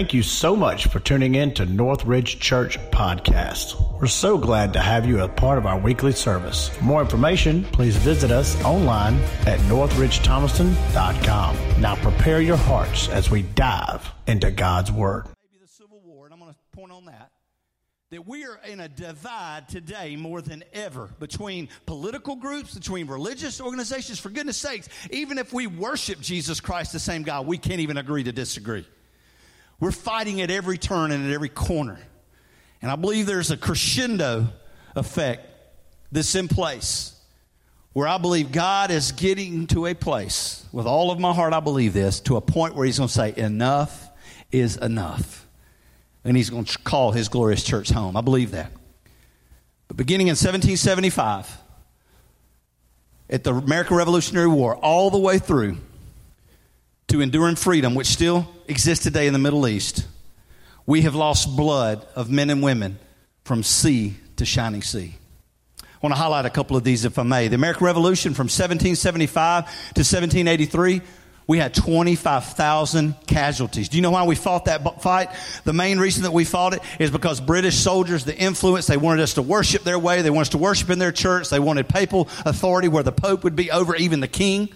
Thank you so much for tuning in to Northridge Church Podcast. We're so glad to have you a part of our weekly service. For more information, please visit us online at northridgethomaston.com. Now prepare your hearts as we dive into God's Word. Maybe the Civil War, and I'm going to point on that. That we are in a divide today more than ever between political groups, between religious organizations. For goodness sakes, even if we worship Jesus Christ, the same God, we can't even agree to disagree. We're fighting at every turn and at every corner. And I believe there's a crescendo effect that's in place where I believe God is getting to a place, with all of my heart, I believe this, to a point where He's going to say, Enough is enough. And He's going to call His glorious church home. I believe that. But beginning in 1775, at the American Revolutionary War, all the way through, to enduring freedom, which still exists today in the Middle East, we have lost blood of men and women from sea to shining sea. I want to highlight a couple of these, if I may. The American Revolution from 1775 to 1783, we had 25,000 casualties. Do you know why we fought that fight? The main reason that we fought it is because British soldiers, the influence, they wanted us to worship their way. They wanted us to worship in their church. They wanted papal authority where the Pope would be over even the king.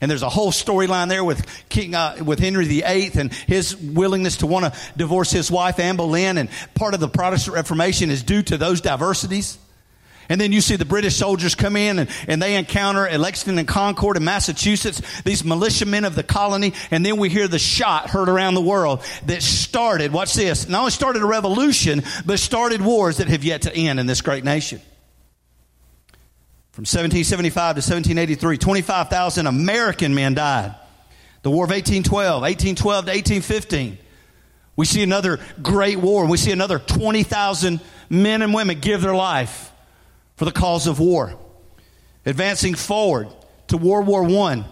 And there's a whole storyline there with King, uh, with Henry VIII and his willingness to want to divorce his wife, Anne Boleyn. And part of the Protestant Reformation is due to those diversities. And then you see the British soldiers come in and, and they encounter at Lexington and Concord in Massachusetts, these militiamen of the colony. And then we hear the shot heard around the world that started, watch this, not only started a revolution, but started wars that have yet to end in this great nation. From 1775 to 1783, 25,000 American men died. The War of 1812, 1812 to 1815. We see another great war, we see another 20,000 men and women give their life for the cause of war. Advancing forward to World War I,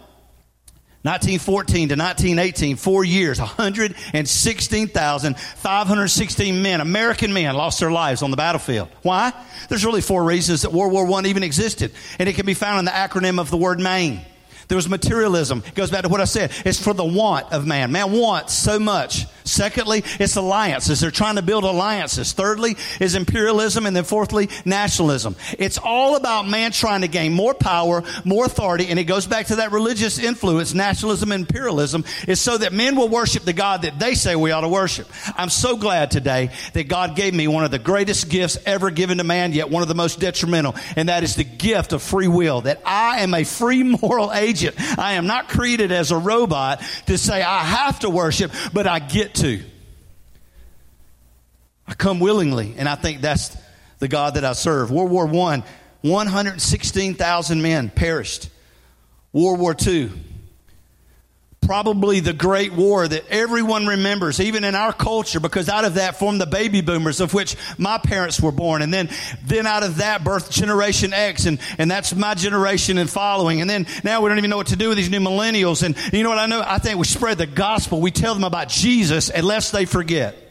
1914 to 1918, four years, 116,516 men, American men, lost their lives on the battlefield. Why? There's really four reasons that World War I even existed, and it can be found in the acronym of the word MAIN. There was materialism. It goes back to what I said. It's for the want of man. Man wants so much Secondly, it's alliances. They're trying to build alliances. Thirdly is imperialism. And then fourthly, nationalism. It's all about man trying to gain more power, more authority. And it goes back to that religious influence, nationalism and imperialism is so that men will worship the God that they say we ought to worship. I'm so glad today that God gave me one of the greatest gifts ever given to man, yet one of the most detrimental. And that is the gift of free will. That I am a free moral agent. I am not created as a robot to say I have to worship, but I get to. I come willingly, and I think that's the God that I serve. World War I, 116,000 men perished. World War II, probably the great war that everyone remembers, even in our culture, because out of that formed the baby boomers, of which my parents were born. And then, then out of that birthed Generation X, and, and that's my generation and following. And then now we don't even know what to do with these new millennials. And you know what I know? I think we spread the gospel. We tell them about Jesus unless they forget.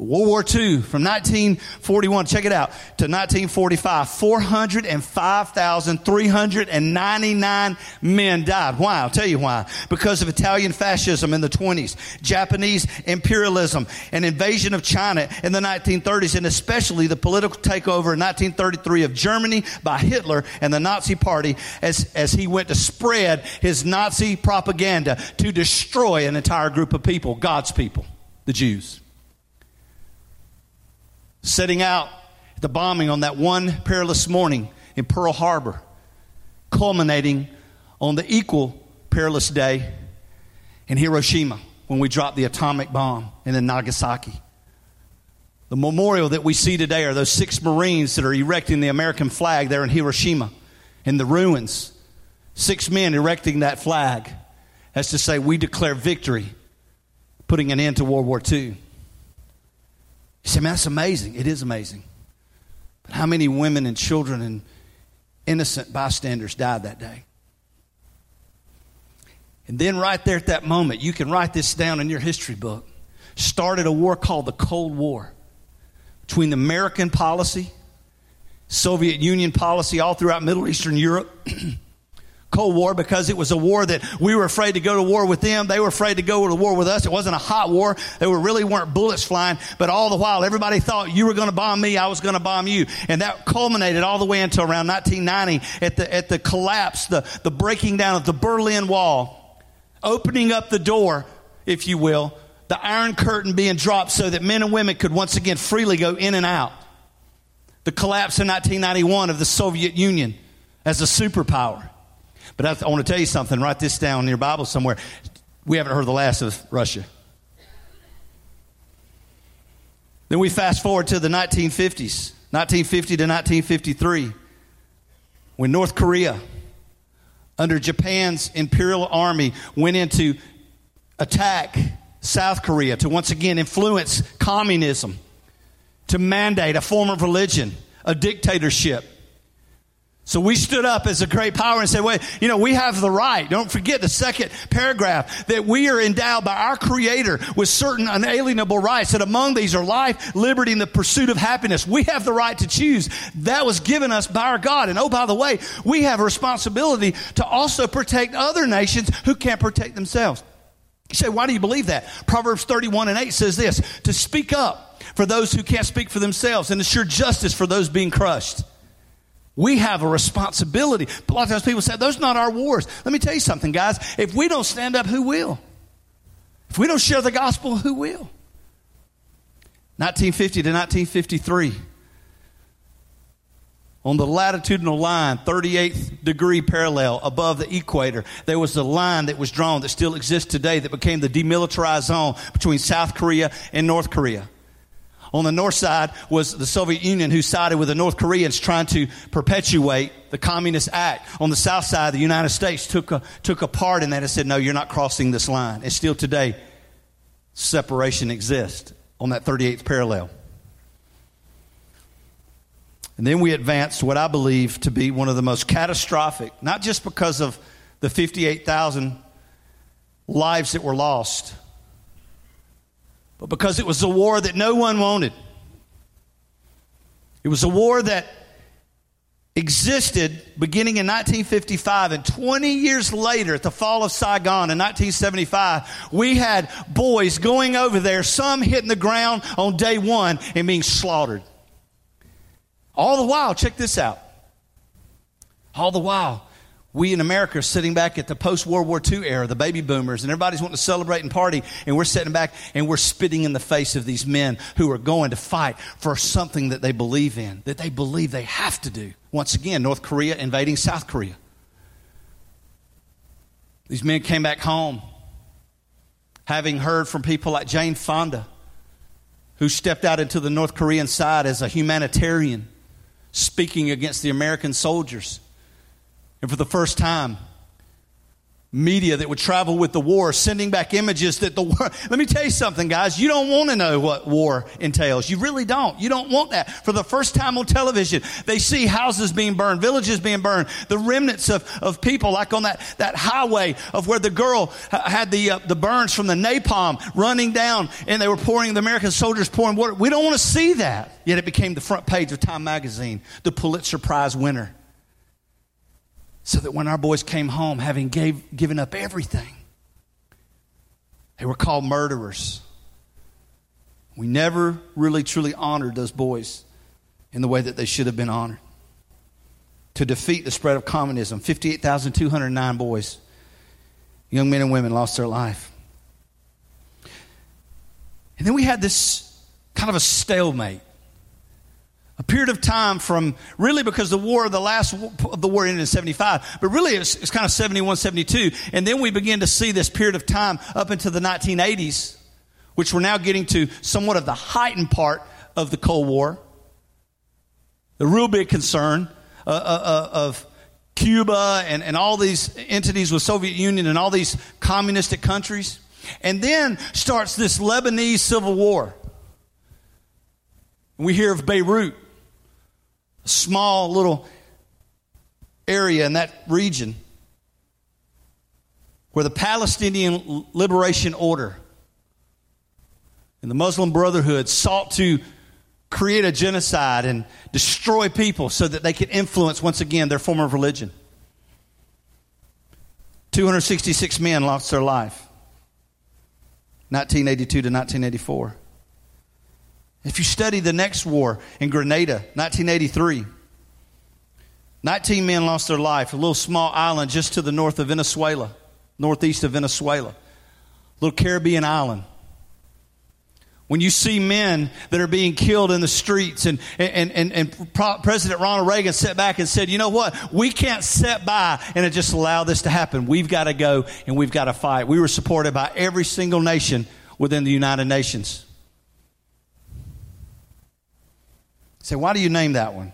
World War II from 1941, check it out, to 1945, 405,399 men died. Why? I'll tell you why. Because of Italian fascism in the 20s, Japanese imperialism, and invasion of China in the 1930s, and especially the political takeover in 1933 of Germany by Hitler and the Nazi Party as, as he went to spread his Nazi propaganda to destroy an entire group of people, God's people, the Jews setting out the bombing on that one perilous morning in Pearl Harbor, culminating on the equal perilous day in Hiroshima when we dropped the atomic bomb and then Nagasaki. The memorial that we see today are those six Marines that are erecting the American flag there in Hiroshima in the ruins. Six men erecting that flag as to say, we declare victory, putting an end to World War II. You say, man, that's amazing. It is amazing. But how many women and children and innocent bystanders died that day? And then, right there at that moment, you can write this down in your history book. Started a war called the Cold War between the American policy, Soviet Union policy all throughout Middle Eastern Europe, Cold War because it was a war that we were afraid to go to war with them. They were afraid to go to war with us. It wasn't a hot war. There really weren't bullets flying, but all the while everybody thought you were going to bomb me, I was going to bomb you. And that culminated all the way until around 1990 at the, at the collapse, the, the breaking down of the Berlin Wall, opening up the door, if you will, the Iron Curtain being dropped so that men and women could once again freely go in and out. The collapse in 1991 of the Soviet Union as a superpower. But I, want to tell you something. Write this down in your Bible somewhere. We haven't heard the last of Russia. Then we fast forward to the 1950s, 1950 to 1953, when North Korea, under Japan's imperial army, went into attack South Korea to once again influence communism, to mandate a form of religion, a dictatorship. So we stood up as a great power and said, wait, you know, we have the right. Don't forget the second paragraph that we are endowed by our creator with certain unalienable rights that among these are life, liberty, and the pursuit of happiness. We have the right to choose. That was given us by our God. And oh, by the way, we have a responsibility to also protect other nations who can't protect themselves. You say, why do you believe that? Proverbs 31 and 8 says this, to speak up for those who can't speak for themselves and assure justice for those being crushed. We have a responsibility. A lot of times people say, those are not our wars. Let me tell you something, guys. If we don't stand up, who will? If we don't share the gospel, who will? 1950 to 1953. On the latitudinal line, 38th degree parallel above the equator, there was a line that was drawn that still exists today that became the demilitarized zone between South Korea and North Korea. On the north side was the Soviet Union who sided with the North Koreans trying to perpetuate the Communist Act. On the south side, the United States took a, took a part in that and said, no, you're not crossing this line. And still today, separation exists on that 38th parallel. And then we advanced what I believe to be one of the most catastrophic, not just because of the 58,000 lives that were lost, but because it was a war that no one wanted. It was a war that existed beginning in 1955 and 20 years later at the fall of Saigon in 1975 we had boys going over there some hitting the ground on day 1 and being slaughtered all the while check this out all the while we in America are sitting back at the post World War II era, the baby boomers, and everybody's wanting to celebrate and party, and we're sitting back and we're spitting in the face of these men who are going to fight for something that they believe in, that they believe they have to do. Once again, North Korea invading South Korea. These men came back home having heard from people like Jane Fonda, who stepped out into the North Korean side as a humanitarian, speaking against the American soldiers and for the first time, media that would travel with the war, sending back images that the war. Let me tell you something, guys. You don't want to know what war entails. You really don't. You don't want that. For the first time on television, they see houses being burned, villages being burned, the remnants of, of people, like on that, that highway of where the girl had the, uh, the burns from the napalm running down and they were pouring, the American soldiers pouring water. We don't want to see that. Yet it became the front page of Time magazine, the Pulitzer Prize winner so that when our boys came home, having gave, given up everything, they were called murderers. We never really truly honored those boys in the way that they should have been honored. To defeat the spread of communism, 58,209 boys, young men and women, lost their life. And then we had this kind of a stalemate a period of time from really because the war, the last of the war ended in 75, but really it's, it's kind of 71, 72. And then we begin to see this period of time up into the 1980s, which we're now getting to somewhat of the heightened part of the Cold War. The real big concern uh, uh, uh of Cuba and, and all these entities with Soviet Union and all these communistic countries. And then starts this Lebanese civil war. We hear of Beirut small little area in that region where the Palestinian Liberation Order and the Muslim Brotherhood sought to create a genocide and destroy people so that they could influence once again their form of religion. 266 men lost their life. 1982 to 1984. If you study the next war in Grenada, 1983, 19 men lost their life, a little small island just to the north of Venezuela, northeast of Venezuela, little Caribbean island. When you see men that are being killed in the streets, and, and, and, and President Ronald Reagan sat back and said, You know what? We can't sit by and just allow this to happen. We've got to go and we've got to fight. We were supported by every single nation within the United Nations. Say, why do you name that one?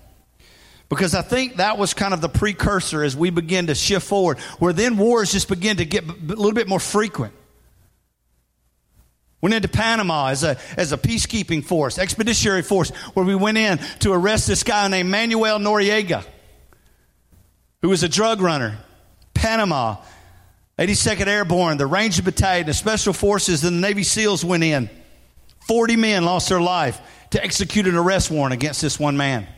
Because I think that was kind of the precursor as we begin to shift forward, where then wars just begin to get a little bit more frequent. Went into Panama as a, as a peacekeeping force, expeditionary force, where we went in to arrest this guy named Manuel Noriega, who was a drug runner. Panama, 82nd Airborne, the Ranger Battalion, the Special Forces, and the Navy SEALs went in. 40 men lost their life to execute an arrest warrant against this one man.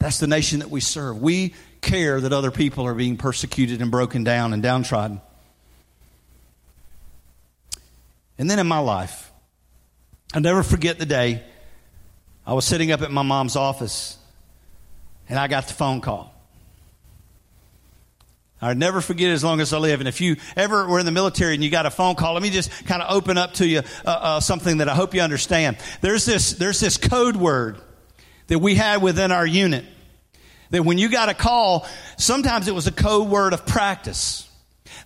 That's the nation that we serve. We care that other people are being persecuted and broken down and downtrodden. And then in my life, I'll never forget the day I was sitting up at my mom's office and I got the phone call. I'll never forget as long as I live. And if you ever were in the military and you got a phone call, let me just kind of open up to you uh, uh, something that I hope you understand. There's this, there's this code word that we had within our unit that when you got a call, sometimes it was a code word of practice.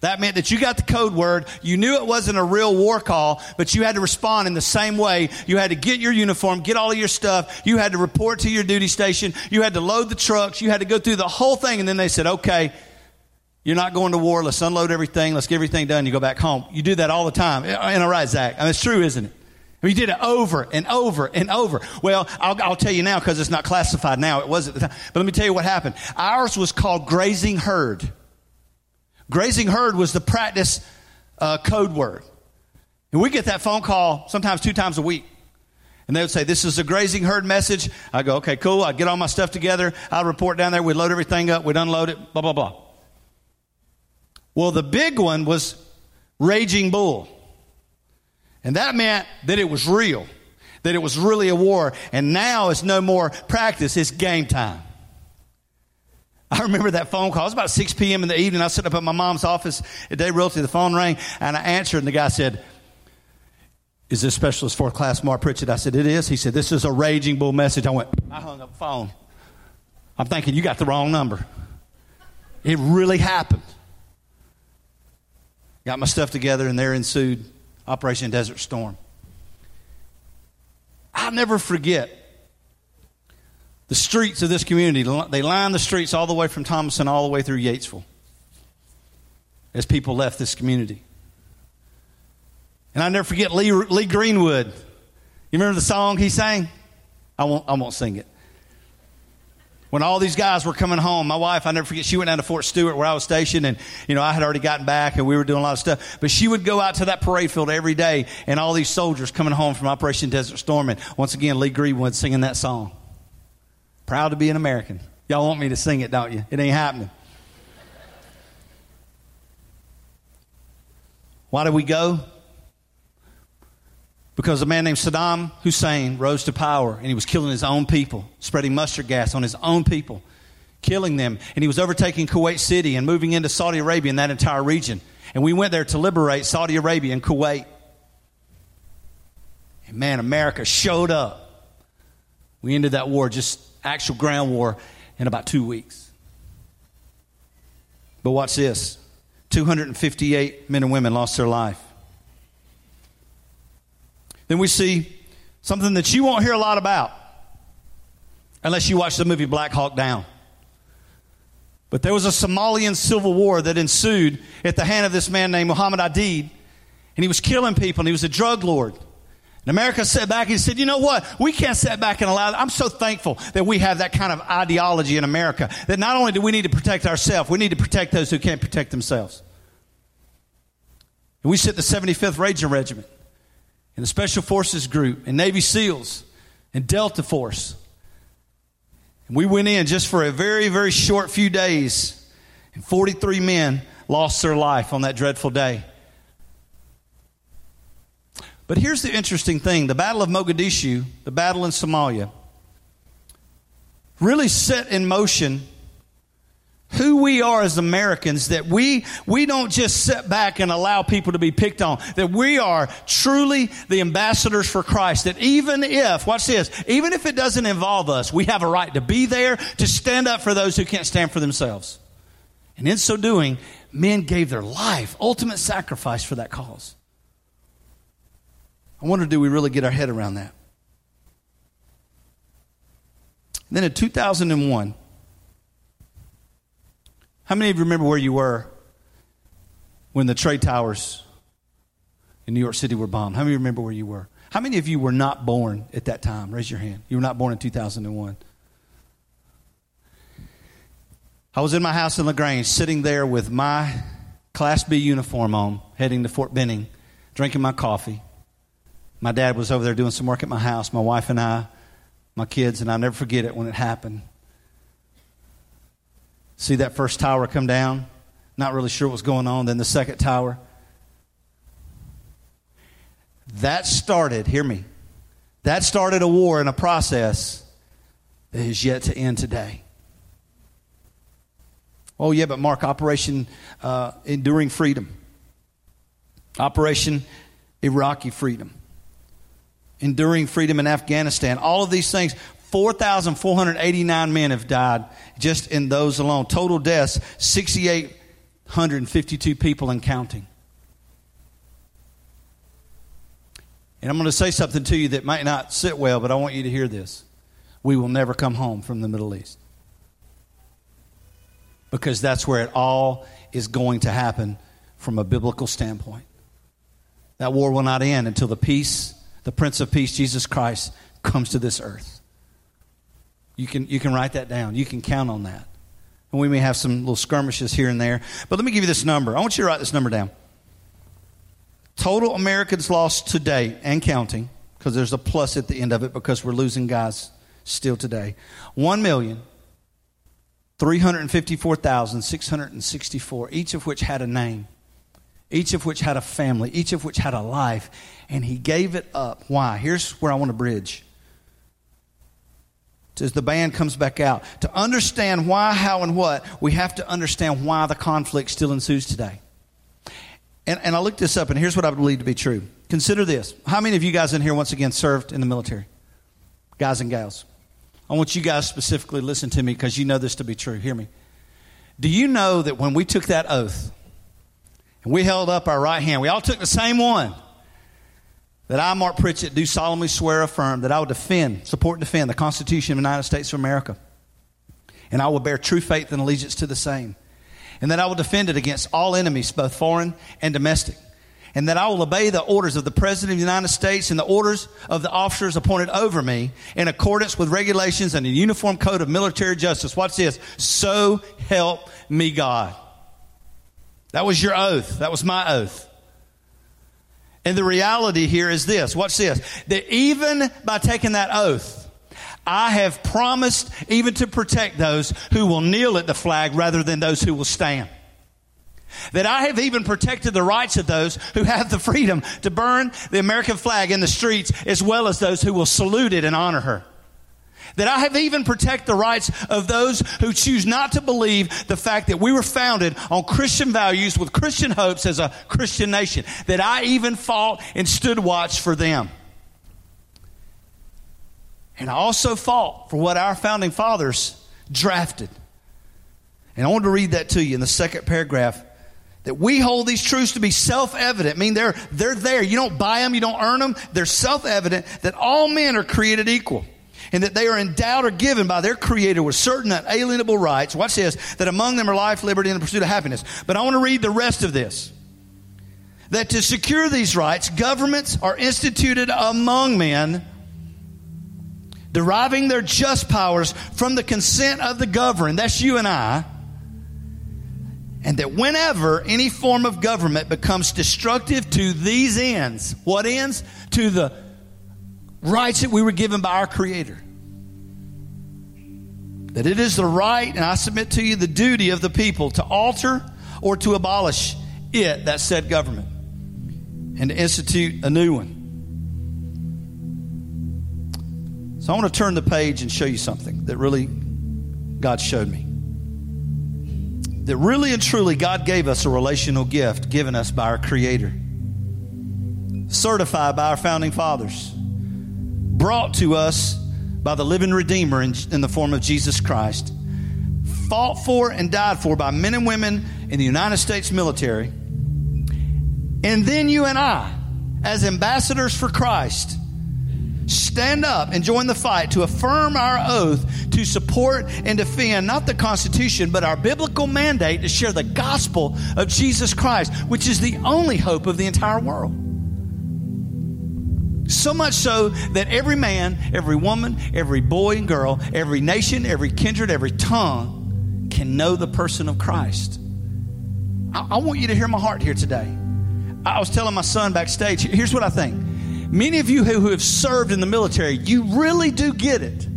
That meant that you got the code word. You knew it wasn't a real war call, but you had to respond in the same way. You had to get your uniform, get all of your stuff. You had to report to your duty station. You had to load the trucks. You had to go through the whole thing. And then they said, okay, you're not going to war. Let's unload everything. Let's get everything done. You go back home. You do that all the time. In a right, Zach? I mean, it's true, isn't it? We did it over and over and over. Well, I'll, I'll tell you now because it's not classified now. It was at the time. But let me tell you what happened. Ours was called grazing herd. Grazing herd was the practice uh, code word. And we get that phone call sometimes two times a week. And they would say, This is a grazing herd message. I go, Okay, cool. I'd get all my stuff together. I'd report down there. We'd load everything up. We'd unload it, blah, blah, blah. Well, the big one was Raging Bull. And that meant that it was real, that it was really a war. And now it's no more practice, it's game time. I remember that phone call. It was about 6 p.m. in the evening. I sitting up at my mom's office at Day Realty. The phone rang, and I answered, and the guy said, Is this specialist fourth class Mark Pritchett? I said, It is. He said, This is a raging bull message. I went, I hung up the phone. I'm thinking, You got the wrong number. It really happened. Got my stuff together, and there ensued Operation Desert Storm. I'll never forget the streets of this community. They lined the streets all the way from Thomaston all the way through Yatesville as people left this community. And I never forget Lee, Lee Greenwood. You remember the song he sang? I won't, I won't sing it when all these guys were coming home, my wife, I never forget, she went down to Fort Stewart where I was stationed and, you know, I had already gotten back and we were doing a lot of stuff. But she would go out to that parade field every day and all these soldiers coming home from Operation Desert Storm and once again, Lee Greenwood singing that song. Proud to be an American. Y'all want me to sing it, don't you? It ain't happening. Why did we go? Because a man named Saddam Hussein rose to power and he was killing his own people, spreading mustard gas on his own people, killing them. And he was overtaking Kuwait City and moving into Saudi Arabia and that entire region. And we went there to liberate Saudi Arabia and Kuwait. And man, America showed up. We ended that war, just actual ground war, in about two weeks. But watch this 258 men and women lost their life. Then we see something that you won't hear a lot about unless you watch the movie Black Hawk Down. But there was a Somalian civil war that ensued at the hand of this man named Muhammad Aidid, and he was killing people, and he was a drug lord. And America sat back and said, you know what? We can't sit back and allow that. I'm so thankful that we have that kind of ideology in America that not only do we need to protect ourselves, we need to protect those who can't protect themselves. And we sit the 75th Ranger Regiment and the Special Forces Group and Navy SEALs and Delta Force. And we went in just for a very, very short few days, and 43 men lost their life on that dreadful day. But here's the interesting thing the Battle of Mogadishu, the battle in Somalia, really set in motion who we are as Americans, that we, we don't just sit back and allow people to be picked on, that we are truly the ambassadors for Christ, that even if, watch this, even if it doesn't involve us, we have a right to be there, to stand up for those who can't stand for themselves. And in so doing, men gave their life, ultimate sacrifice for that cause. I wonder, do we really get our head around that? Then in 2001, how many of you remember where you were when the trade towers in New York City were bombed? How many remember where you were? How many of you were not born at that time? Raise your hand. You were not born in 2001. I was in my house in LaGrange, sitting there with my Class B uniform on, heading to Fort Benning, drinking my coffee. My dad was over there doing some work at my house, my wife and I, my kids, and I'll never forget it when it happened. See that first tower come down? Not really sure what's going on. Then the second tower. That started, hear me, that started a war and a process that is yet to end today. Oh, yeah, but Mark, Operation uh, Enduring Freedom, Operation Iraqi Freedom, Enduring Freedom in Afghanistan, all of these things 4,489 men have died just in those alone. Total deaths, 6,852 people and counting. And I'm going to say something to you that might not sit well, but I want you to hear this. We will never come home from the Middle East. Because that's where it all is going to happen from a biblical standpoint. That war will not end until the peace, the Prince of Peace, Jesus Christ, comes to this earth. You can, you can write that down. You can count on that. And we may have some little skirmishes here and there. But let me give you this number. I want you to write this number down. Total Americans lost today and counting, because there's a plus at the end of it because we're losing guys still today. 1 million. 354,664, each of which had a name, each of which had a family, each of which had a life, and he gave it up. Why? Here's where I want to bridge as the band comes back out. To understand why, how, and what, we have to understand why the conflict still ensues today. And, and I looked this up, and here's what I believe to be true. Consider this. How many of you guys in here, once again, served in the military? Guys and gals. I want you guys specifically listen to me because you know this to be true. Hear me. Do you know that when we took that oath and we held up our right hand, we all took the same one? That I, Mark Pritchett, do solemnly swear affirm that I will defend, support, and defend the Constitution of the United States of America. And I will bear true faith and allegiance to the same. And that I will defend it against all enemies, both foreign and domestic. And that I will obey the orders of the President of the United States and the orders of the officers appointed over me in accordance with regulations and the Uniform Code of Military Justice. Watch this. So help me God. That was your oath. That was my oath. And the reality here is this watch this that even by taking that oath, I have promised even to protect those who will kneel at the flag rather than those who will stand. That I have even protected the rights of those who have the freedom to burn the American flag in the streets as well as those who will salute it and honor her. That I have even protect the rights of those who choose not to believe the fact that we were founded on Christian values with Christian hopes as a Christian nation. That I even fought and stood watch for them. And I also fought for what our founding fathers drafted. And I want to read that to you in the second paragraph. That we hold these truths to be self evident. I mean, they're, they're there. You don't buy them, you don't earn them. They're self evident that all men are created equal and that they are endowed or given by their Creator with certain unalienable rights. Watch this that among them are life, liberty, and the pursuit of happiness. But I want to read the rest of this. That to secure these rights, governments are instituted among men, deriving their just powers from the consent of the governed. That's you and I. And that whenever any form of government becomes destructive to these ends, what ends? To the rights that we were given by our Creator that it is the right, and I submit to you the duty of the people to alter or to abolish it, that said government, and to institute a new one. So I want to turn the page and show you something that really God showed me. That really and truly God gave us a relational gift given us by our Creator, certified by our founding fathers, brought to us by the living Redeemer in, in the form of Jesus Christ, fought for and died for by men and women in the United States military. And then you and I, as ambassadors for Christ, stand up and join the fight to affirm our oath to support and defend not the Constitution, but our biblical mandate to share the gospel of Jesus Christ, which is the only hope of the entire world. So much so that every man, every woman, every boy and girl, every nation, every kindred, every tongue can know the person of Christ. I, I want you to hear my heart here today. I was telling my son backstage, here's what I think. Many of you who, who have served in the military, you really do get it.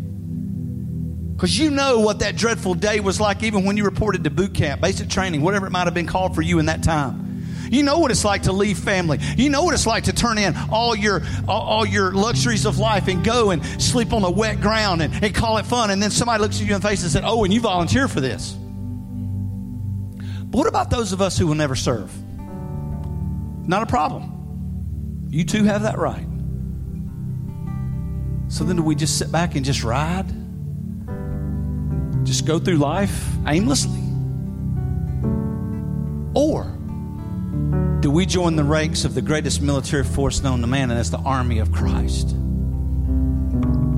Because you know what that dreadful day was like, even when you reported to boot camp, basic training, whatever it might have been called for you in that time. You know what it's like to leave family. You know what it's like to turn in all your all, your luxuries of life and go and sleep on the wet ground and, and call it fun. And then somebody looks at you in the face and said, "Oh, and you volunteer for this." But what about those of us who will never serve? Not a problem. You too have that right. So then, do we just sit back and just ride? Just go through life aimlessly? Or do we join the ranks of the greatest military force known to man, and that's the army of Christ?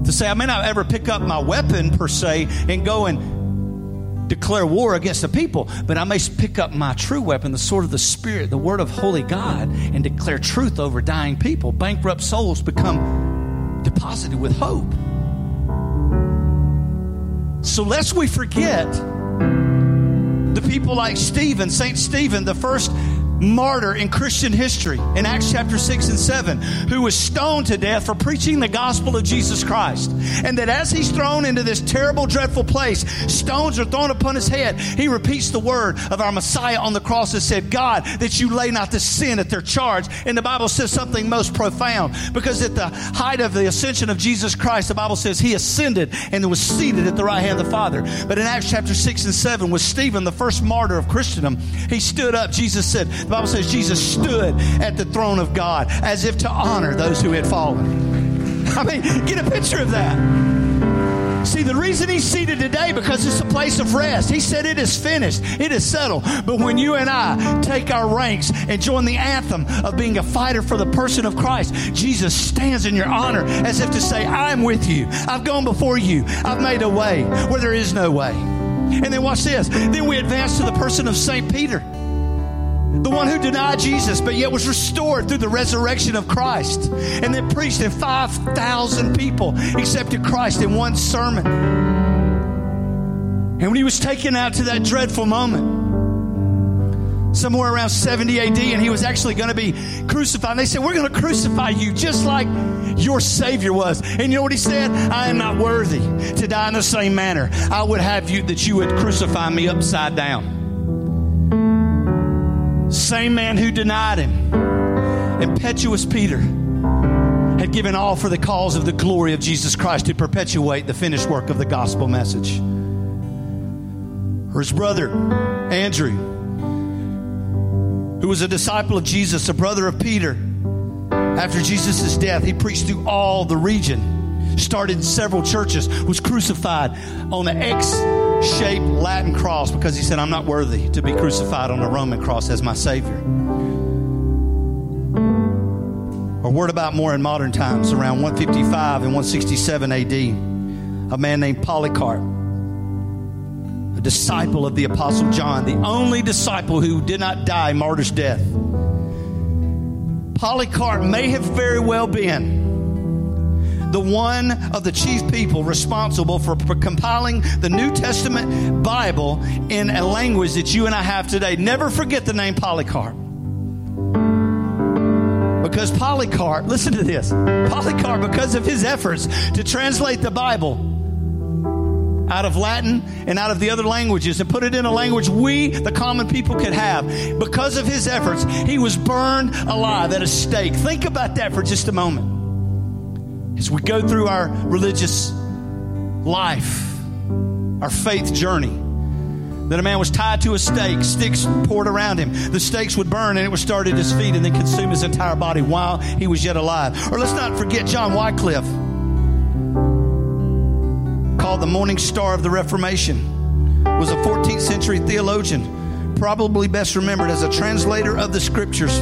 To say, I may not ever pick up my weapon per se and go and declare war against the people, but I may pick up my true weapon, the sword of the Spirit, the word of holy God, and declare truth over dying people. Bankrupt souls become deposited with hope. So lest we forget the people like Stephen, St. Stephen, the first martyr in Christian history in Acts chapter 6 and 7 who was stoned to death for preaching the gospel of Jesus Christ. And that as he's thrown into this terrible, dreadful place, stones are thrown upon his head. He repeats the word of our Messiah on the cross and said, God, that you lay not the sin at their charge. And the Bible says something most profound because at the height of the ascension of Jesus Christ, the Bible says he ascended and was seated at the right hand of the Father. But in Acts chapter 6 and 7, with Stephen, the first martyr of Christendom, he stood up. Jesus said, the Bible says Jesus stood at the throne of God as if to honor those who had fallen. I mean, get a picture of that. See, the reason he's seated today because it's a place of rest. He said it is finished, it is settled. But when you and I take our ranks and join the anthem of being a fighter for the person of Christ, Jesus stands in your honor as if to say, I'm with you. I've gone before you. I've made a way where there is no way. And then watch this. Then we advance to the person of St. Peter the one who denied Jesus but yet was restored through the resurrection of Christ, and then preached, and 5,000 people accepted Christ in one sermon. And when he was taken out to that dreadful moment, somewhere around 70 AD, and he was actually going to be crucified, and they said, We're going to crucify you just like your Savior was. And you know what he said? I am not worthy to die in the same manner. I would have you that you would crucify me upside down. Same man who denied him, impetuous Peter, had given all for the cause of the glory of Jesus Christ to perpetuate the finished work of the gospel message. Or his brother, Andrew, who was a disciple of Jesus, a brother of Peter. After Jesus' death, he preached through all the region, started several churches, was crucified on the X shaped Latin cross because he said, I'm not worthy to be crucified on a Roman cross as my Savior. Or word about more in modern times, around 155 and 167 AD, a man named Polycarp, a disciple of the Apostle John, the only disciple who did not die martyr's death. Polycarp may have very well been the one of the chief people responsible for, compiling the New Testament Bible in a language that you and I have today. Never forget the name Polycarp. Because Polycarp, listen to this Polycarp, because of his efforts to translate the Bible, out of Latin and out of the other languages and put it in a language we, the common people, could have. Because of his efforts, he was burned alive at a stake. Think about that for just a moment. As we go through our religious life, our faith journey, that a man was tied to a stake, sticks poured around him. The stakes would burn and it would start at his feet and then consume his entire body while he was yet alive. Or let's not forget John Wycliffe, called the morning star of the Reformation, was a 14th century theologian, probably best remembered as a translator of the scriptures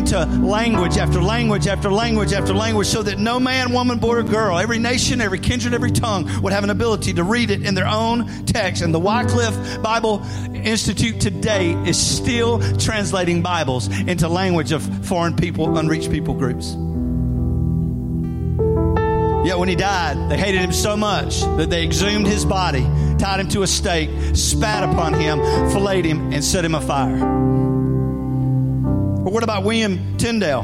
into language after language after language after language so that no man, woman, boy, or girl, every nation, every kindred, every tongue would have an ability to read it in their own text. And the Wycliffe Bible Institute today is still translating Bibles into language of foreign people, unreached people groups. Yet when he died, they hated him so much that they exhumed his body, tied him to a stake, spat upon him, filleted him, and set him afire. Or what about William Tyndale?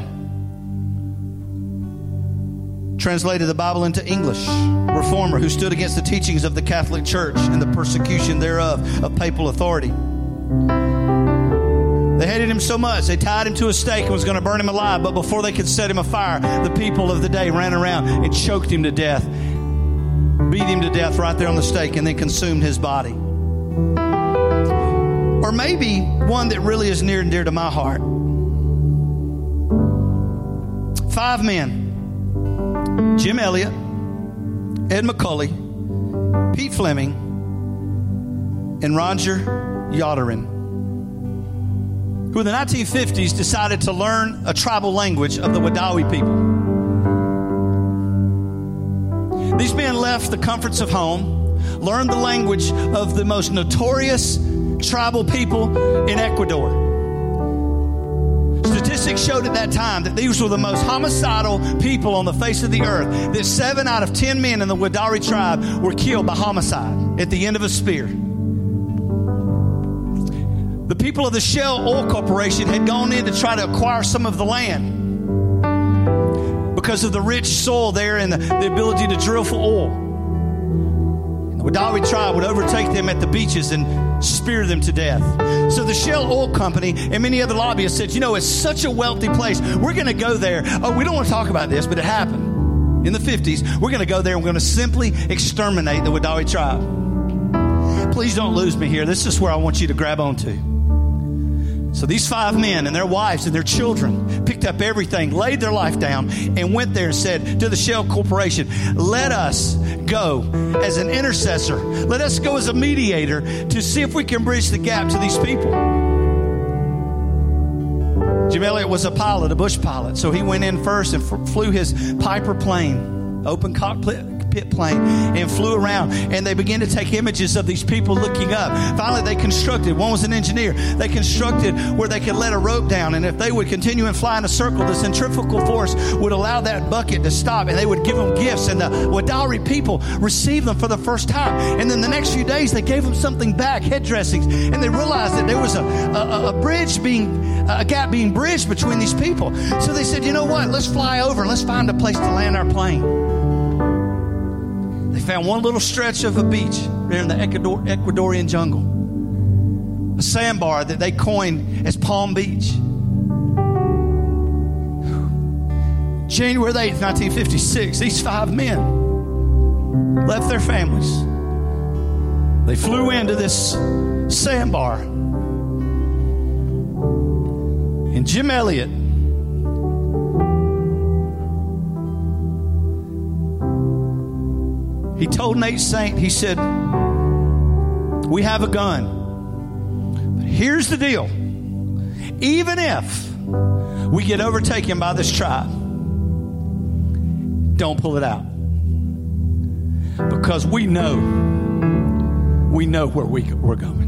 Translated the Bible into English, reformer who stood against the teachings of the Catholic Church and the persecution thereof of papal authority. They hated him so much, they tied him to a stake and was going to burn him alive. But before they could set him afire, the people of the day ran around and choked him to death, beat him to death right there on the stake, and then consumed his body. Or maybe one that really is near and dear to my heart five men Jim Elliot, Ed McCully, Pete Fleming, and Roger Youderian, who in the 1950s decided to learn a tribal language of the Wadawi people. These men left the comforts of home, learned the language of the most notorious tribal people in Ecuador Statistics showed at that time that these were the most homicidal people on the face of the earth. That seven out of ten men in the Wadari tribe were killed by homicide at the end of a spear. The people of the Shell Oil Corporation had gone in to try to acquire some of the land because of the rich soil there and the, the ability to drill for oil. The Wadawi tribe would overtake them at the beaches and spear them to death. So the Shell Oil Company and many other lobbyists said, you know, it's such a wealthy place. We're going to go there. Oh, we don't want to talk about this, but it happened in the 50s. We're going to go there and we're going to simply exterminate the Wadawi tribe. Please don't lose me here. This is where I want you to grab onto. So these five men and their wives and their children picked up everything, laid their life down, and went there and said to the Shell Corporation, Let us go as an intercessor. Let us go as a mediator to see if we can bridge the gap to these people. Jim Elliot was a pilot, a bush pilot, so he went in first and flew his Piper plane, open cockpit cockpit plane and flew around. And they began to take images of these people looking up. Finally, they constructed, one was an engineer, they constructed where they could let a rope down. And if they would continue and fly in a circle, the centrifugal force would allow that bucket to stop and they would give them gifts. And the Wadawi people received them for the first time. And then the next few days, they gave them something back, head dressings. And they realized that there was a, a, a bridge being, a gap being bridged between these people. So they said, you know what? Let's fly over and let's find a place to land our plane found one little stretch of a beach there in the Ecuador, Ecuadorian jungle, a sandbar that they coined as Palm Beach. January 8th, 1956, these five men left their families. They flew into this sandbar. And Jim Elliot He told Nate Saint, he said, We have a gun. But here's the deal. Even if we get overtaken by this tribe, don't pull it out. Because we know, we know where we, we're going.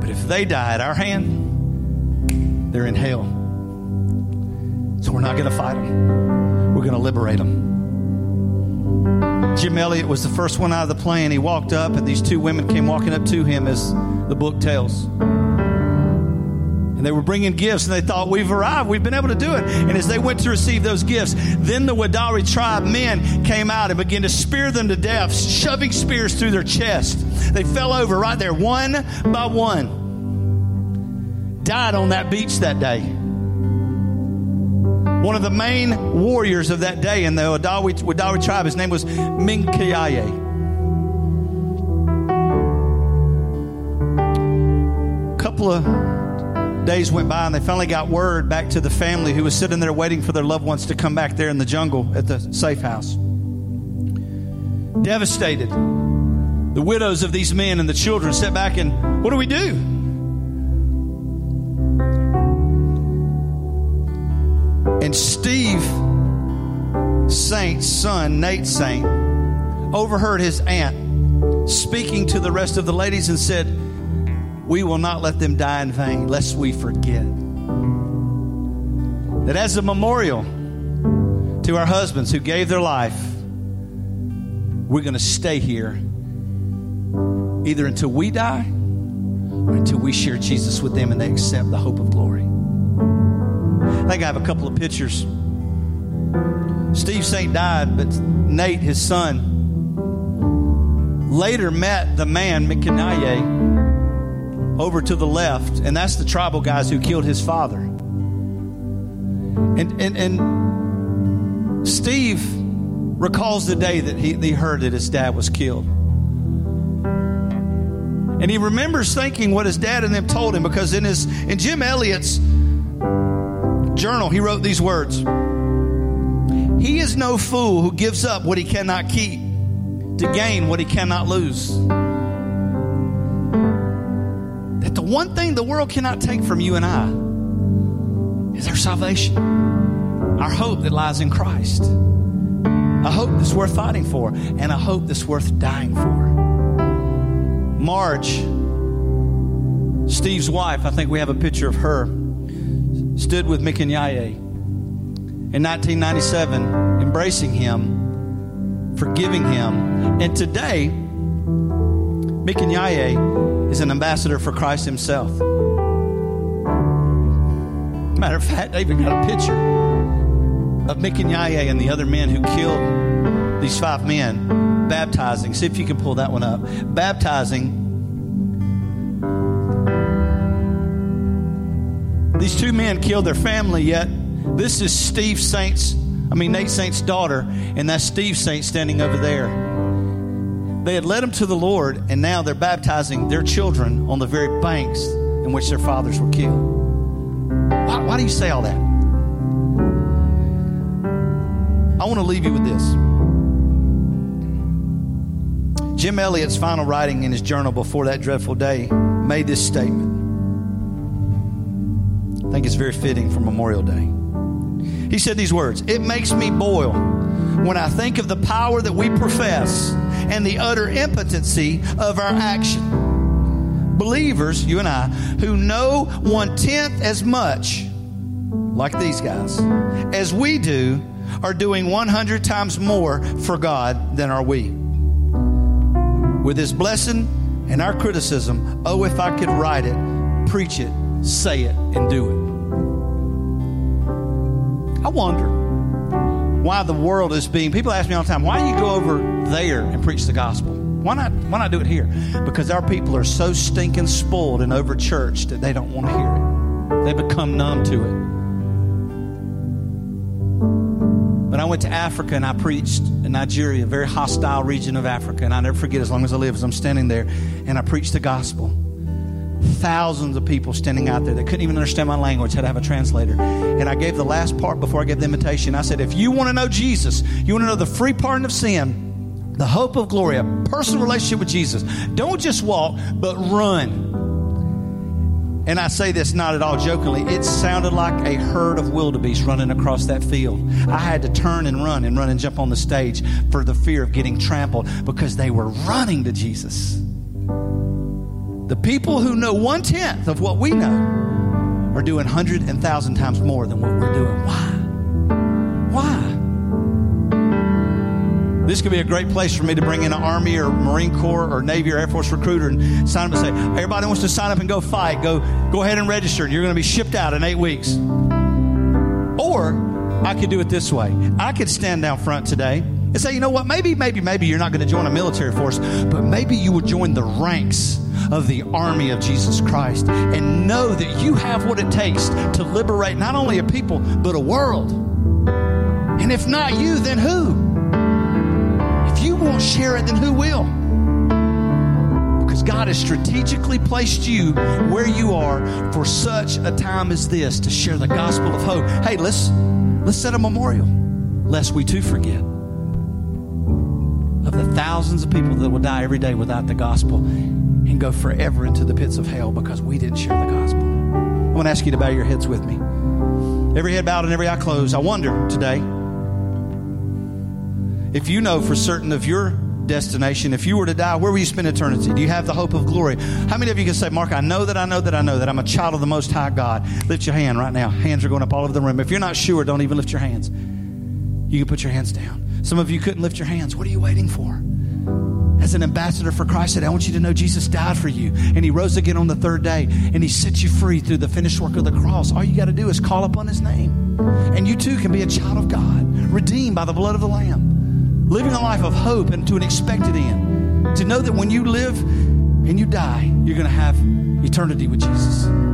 But if they die at our hand, they're in hell. So we're not going to fight them. We're going to liberate them. Jim Elliot was the first one out of the plane. He walked up, and these two women came walking up to him, as the book tells. And they were bringing gifts, and they thought, We've arrived. We've been able to do it. And as they went to receive those gifts, then the Wadari tribe men came out and began to spear them to death, shoving spears through their chest. They fell over right there, one by one. Died on that beach that day. One of the main warriors of that day in the Wadawi, tribe, his name was Mincaye. A couple of days went by and they finally got word back to the family who was sitting there waiting for their loved ones to come back there in the jungle at the safe house. Devastated. The widows of these men and the children sat back and, what do we do? And Steve Saint's son, Nate Saint, overheard his aunt speaking to the rest of the ladies and said, we will not let them die in vain, lest we forget. That as a memorial to our husbands who gave their life, we're going to stay here either until we die or until we share Jesus with them and they accept the hope of glory. I think I have a couple of pictures. Steve Saint died, but Nate, his son, later met the man, Mincaye, over to the left, and that's the tribal guys who killed his father. And, and, and Steve recalls the day that he, he heard that his dad was killed. And he remembers thinking what his dad and them told him because in his in Jim Elliot's journal he wrote these words. He is no fool who gives up what he cannot keep to gain what he cannot lose that the one thing the world cannot take from you and I is our salvation, our hope that lies in Christ, a hope that's worth fighting for, and a hope that's worth dying for. Marge, Steve's wife, I think we have a picture of her, stood with Mincaye in 1997, embracing him, forgiving him. And today, Mincaye is an ambassador for Christ himself. Matter of fact, I even got a picture of Mincaye and the other men who killed these five men baptizing. See if you can pull that one up. Baptizing these two men killed their family, yet this is Steve Saint's, I mean, Nate Saint's daughter, and that's Steve Saint standing over there. They had led them to the Lord, and now they're baptizing their children on the very banks in which their fathers were killed. Why, why do you say all that? I want to leave you with this. Jim Elliot's final writing in his journal before that dreadful day made this statement. I think it's very fitting for Memorial Day. He said these words It makes me boil when I think of the power that we profess and the utter impotency of our action. Believers, you and I, who know one tenth as much, like these guys, as we do, are doing 100 times more for God than are we. With His blessing and our criticism, oh, if I could write it, preach it, say it, and do it. I wonder why the world is being. People ask me all the time, why do you go over there and preach the gospel? Why not? Why not do it here? Because our people are so stinking spoiled and over churched that they don't want to hear it. They become numb to it. When I went to Africa and I preached in Nigeria, a very hostile region of Africa, and I never forget as long as I live, as I'm standing there, and I preached the gospel thousands of people standing out there that couldn't even understand my language, had to have a translator. And I gave the last part before I gave the invitation. I said, if you want to know Jesus, you want to know the free pardon of sin, the hope of glory, a personal relationship with Jesus, don't just walk, but run. And I say this not at all jokingly. It sounded like a herd of wildebeest running across that field. I had to turn and run and run and jump on the stage for the fear of getting trampled because they were running to Jesus. The people who know one tenth of what we know are doing hundred and thousand times more than what we're doing. Why? Why? This could be a great place for me to bring in an Army or Marine Corps or Navy or Air Force recruiter and sign up and say, everybody wants to sign up and go fight. Go, go ahead and register. And you're going to be shipped out in eight weeks. Or I could do it this way. I could stand down front today and say, you know what? Maybe, maybe, maybe you're not going to join a military force, but maybe you will join the ranks of the army of Jesus Christ and know that you have what it takes to liberate not only a people, but a world. And if not you, then who? If you won't share it, then who will? Because God has strategically placed you where you are for such a time as this to share the gospel of hope. Hey, let's let's set a memorial, lest we too forget of the thousands of people that will die every day without the gospel and go forever into the pits of hell because we didn't share the gospel. I want to ask you to bow your heads with me. Every head bowed and every eye closed. I wonder today if you know for certain of your destination, if you were to die, where will you spend eternity? Do you have the hope of glory? How many of you can say, Mark, I know that I know that I know that I'm a child of the Most High God? Lift your hand right now. Hands are going up all over the room. If you're not sure, don't even lift your hands. You can put your hands down. Some of you couldn't lift your hands. What are you waiting for? As an ambassador for Christ, I want you to know Jesus died for you and he rose again on the third day and he set you free through the finished work of the cross. All you got to do is call upon his name. And you too can be a child of God, redeemed by the blood of the Lamb, living a life of hope and to an expected end. To know that when you live and you die, you're going to have eternity with Jesus.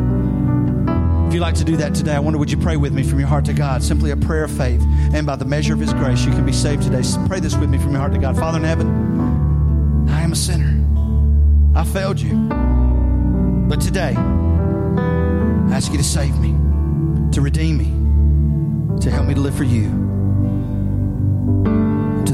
If you'd like to do that today, I wonder would you pray with me from your heart to God? Simply a prayer of faith. And by the measure of His grace, you can be saved today. Pray this with me from your heart to God. Father in heaven, I am a sinner. I failed you. But today, I ask you to save me, to redeem me, to help me to live for you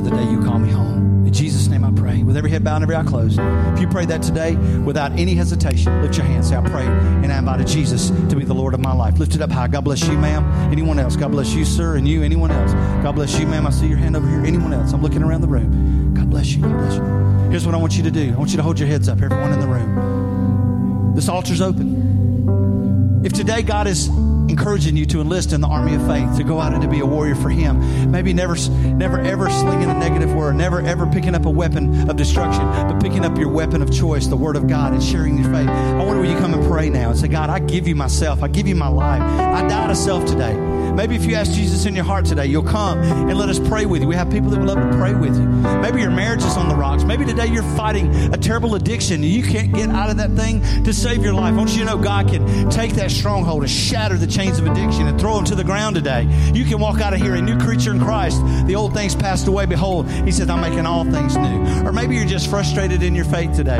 the day you call me home. In Jesus' name I pray. With every head bowed and every eye closed. If you pray that today without any hesitation, lift your hand. Say, I pray and I invited Jesus to be the Lord of my life. Lift it up high. God bless you, ma'am. Anyone else? God bless you, sir, and you. Anyone else? God bless you, ma'am. I see your hand over here. Anyone else? I'm looking around the room. God bless you. God bless you. Here's what I want you to do. I want you to hold your heads up, everyone in the room. This altar's open. If today God is encouraging you to enlist in the army of faith, to go out and to be a warrior for Him. Maybe never, never ever slinging a negative word, never ever picking up a weapon of destruction, but picking up your weapon of choice, the Word of God, and sharing your faith. I wonder will you come and pray now and say, God, I give you myself. I give you my life. I die to self today. Maybe if you ask Jesus in your heart today, you'll come and let us pray with you. We have people that would love to pray with you. Maybe your marriage is on the rocks. Maybe today you're fighting a terrible addiction and you can't get out of that thing to save your life. I want you to know God can take that stronghold and shatter the chains of addiction and throw them to the ground today. You can walk out of here a new creature in Christ. The old things passed away. Behold, He says, I'm making all things new. Or maybe you're just frustrated in your faith today.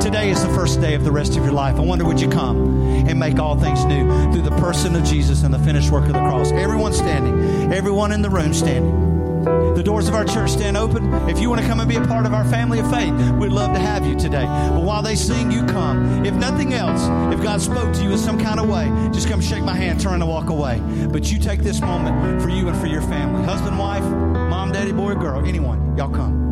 Today is the first day of the rest of your life. I wonder, would you come and make all things new through the person of Jesus and the finished work of the cross? Everyone standing, everyone in the room standing. The doors of our church stand open. If you want to come and be a part of our family of faith, we'd love to have you today. But while they sing, you come. If nothing else, if God spoke to you in some kind of way, just come shake my hand, turn and walk away. But you take this moment for you and for your family. Husband, wife, mom, daddy, boy, girl, anyone. Y'all come.